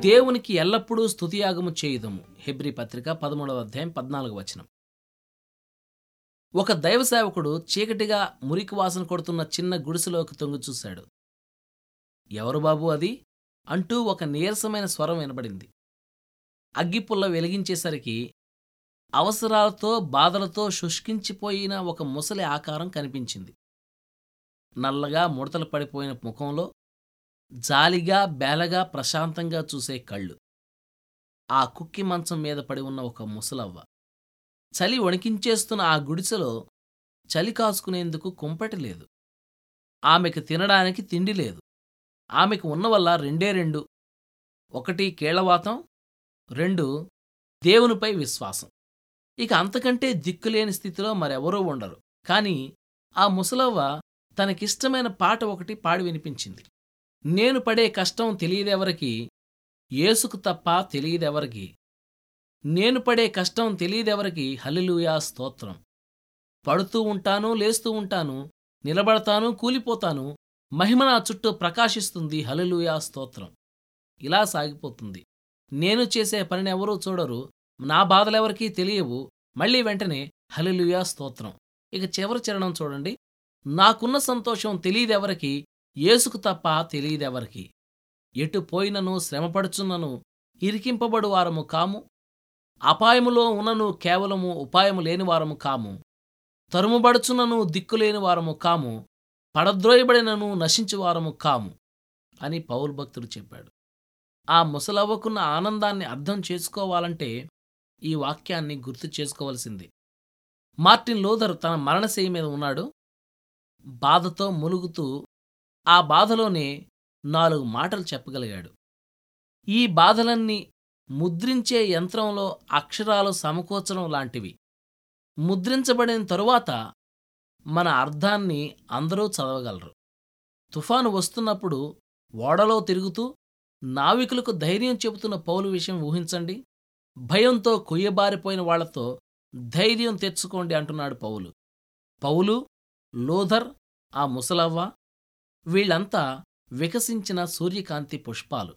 దేవునికి ఎల్లప్పుడూ స్థుతియాగము చేయుదము. హెబ్రి పత్రిక పదమూడవ అధ్యాయం పద్నాలుగు వచనం. ఒక దైవ సేవకుడు చీకటిగా మురికి వాసన కొడుతున్న చిన్న గుడిసెలోకి తొంగి చూశాడు. ఎవరు బాబు అది? అంటూ ఒక నీరసమైన స్వరం వినబడింది. అగ్గిపుల్ల వెలిగించేసరికి అవసరాలతో బాధలతో శుష్కించిపోయిన ఒక ముసలి ఆకారం కనిపించింది. నల్లగా ముడతలు పడిపోయిన ముఖంలో జాలిగా బేలగా ప్రశాంతంగా చూసే కళ్ళు. ఆ కుక్కి మంచం మీద పడి ఉన్న ఒక ముసలవ్వ. చలి వణికించేస్తున్న ఆ గుడిసెలో చలి కాసుకునేందుకు కుంపటి లేదు. ఆమెకు తినడానికి తిండి లేదు. ఆమెకు ఉన్నవల్ల రెండే రెండు. ఒకటి కీళ్ళవాతం రెండు దేవునిపై విశ్వాసం. ఇక అంతకంటే దిక్కులేని స్థితిలో మరెవరూ ఉండరు. కాని ఆ ముసలవ్వ తనకిష్టమైన పాట ఒకటి పాడి వినిపించింది. నేను పడే కష్టం తెలియదెవరికి? ఏసుకు తప్ప తెలియదెవరికి? నేను పడే కష్టం తెలియదెవరికి? హలిలుయా స్తోత్రం. పడుతూ ఉంటాను లేస్తూ ఉంటాను నిలబడతాను కూలిపోతాను మహిమ నా చుట్టూ ప్రకాశిస్తుంది హలిలుయా స్తోత్రం. ఇలా సాగిపోతుంది. నేను చేసే పనిని ఎవరూ చూడరు నా బాధలెవరికీ తెలియవు మళ్ళీ వెంటనే హలిలుయా స్తోత్రం. ఇక చివరి చరణం చూడండి. నాకున్న సంతోషం తెలియదెవరికి? యేసుకు తప్ప తెలియదెవరికి? ఎటు పోయినను శ్రమపడుచున్నను ఇరికింపబడు వారము కాము? అపాయములో ఉన్నను కేవలము ఉపాయము లేనివారము కాము? తరుముబడుచున్నను దిక్కులేని వారము కాము? పడద్రోయబడినను నశించువారము కాము? అని పౌరు భక్తుడు చెప్పాడు. ఆ ముసలవ్వకున్న ఆనందాన్ని అర్థం చేసుకోవాలంటే ఈ వాక్యాన్ని గుర్తు చేసుకోవలసింది. మార్టిన్ లోథర్ తన మరణశయ్య మీద ఉన్నాడు. బాధతో ములుగుతూ ఆ బాధలోనే నాలుగు మాటలు చెప్పగలిగాడు. ఈ బాధలన్నీ ముద్రించే యంత్రంలో అక్షరాలు సమకూర్చడం లాంటివి. ముద్రించబడిన తరువాత మన అర్థాన్ని అందరూ చదవగలరు. తుఫాను వస్తున్నప్పుడు ఓడలో తిరుగుతూ నావికులకు ధైర్యం చెబుతున్న పౌలు విషయం ఊహించండి. భయంతో కొయ్యబారిపోయిన వాళ్ళతో ధైర్యం తెచ్చుకోండి అంటున్నాడు పౌలు. పౌలు లోధర్ ఆ ముసలవ్వ వీళ్ళంతా వికసించిన సూర్యకాంతి పుష్పాలు.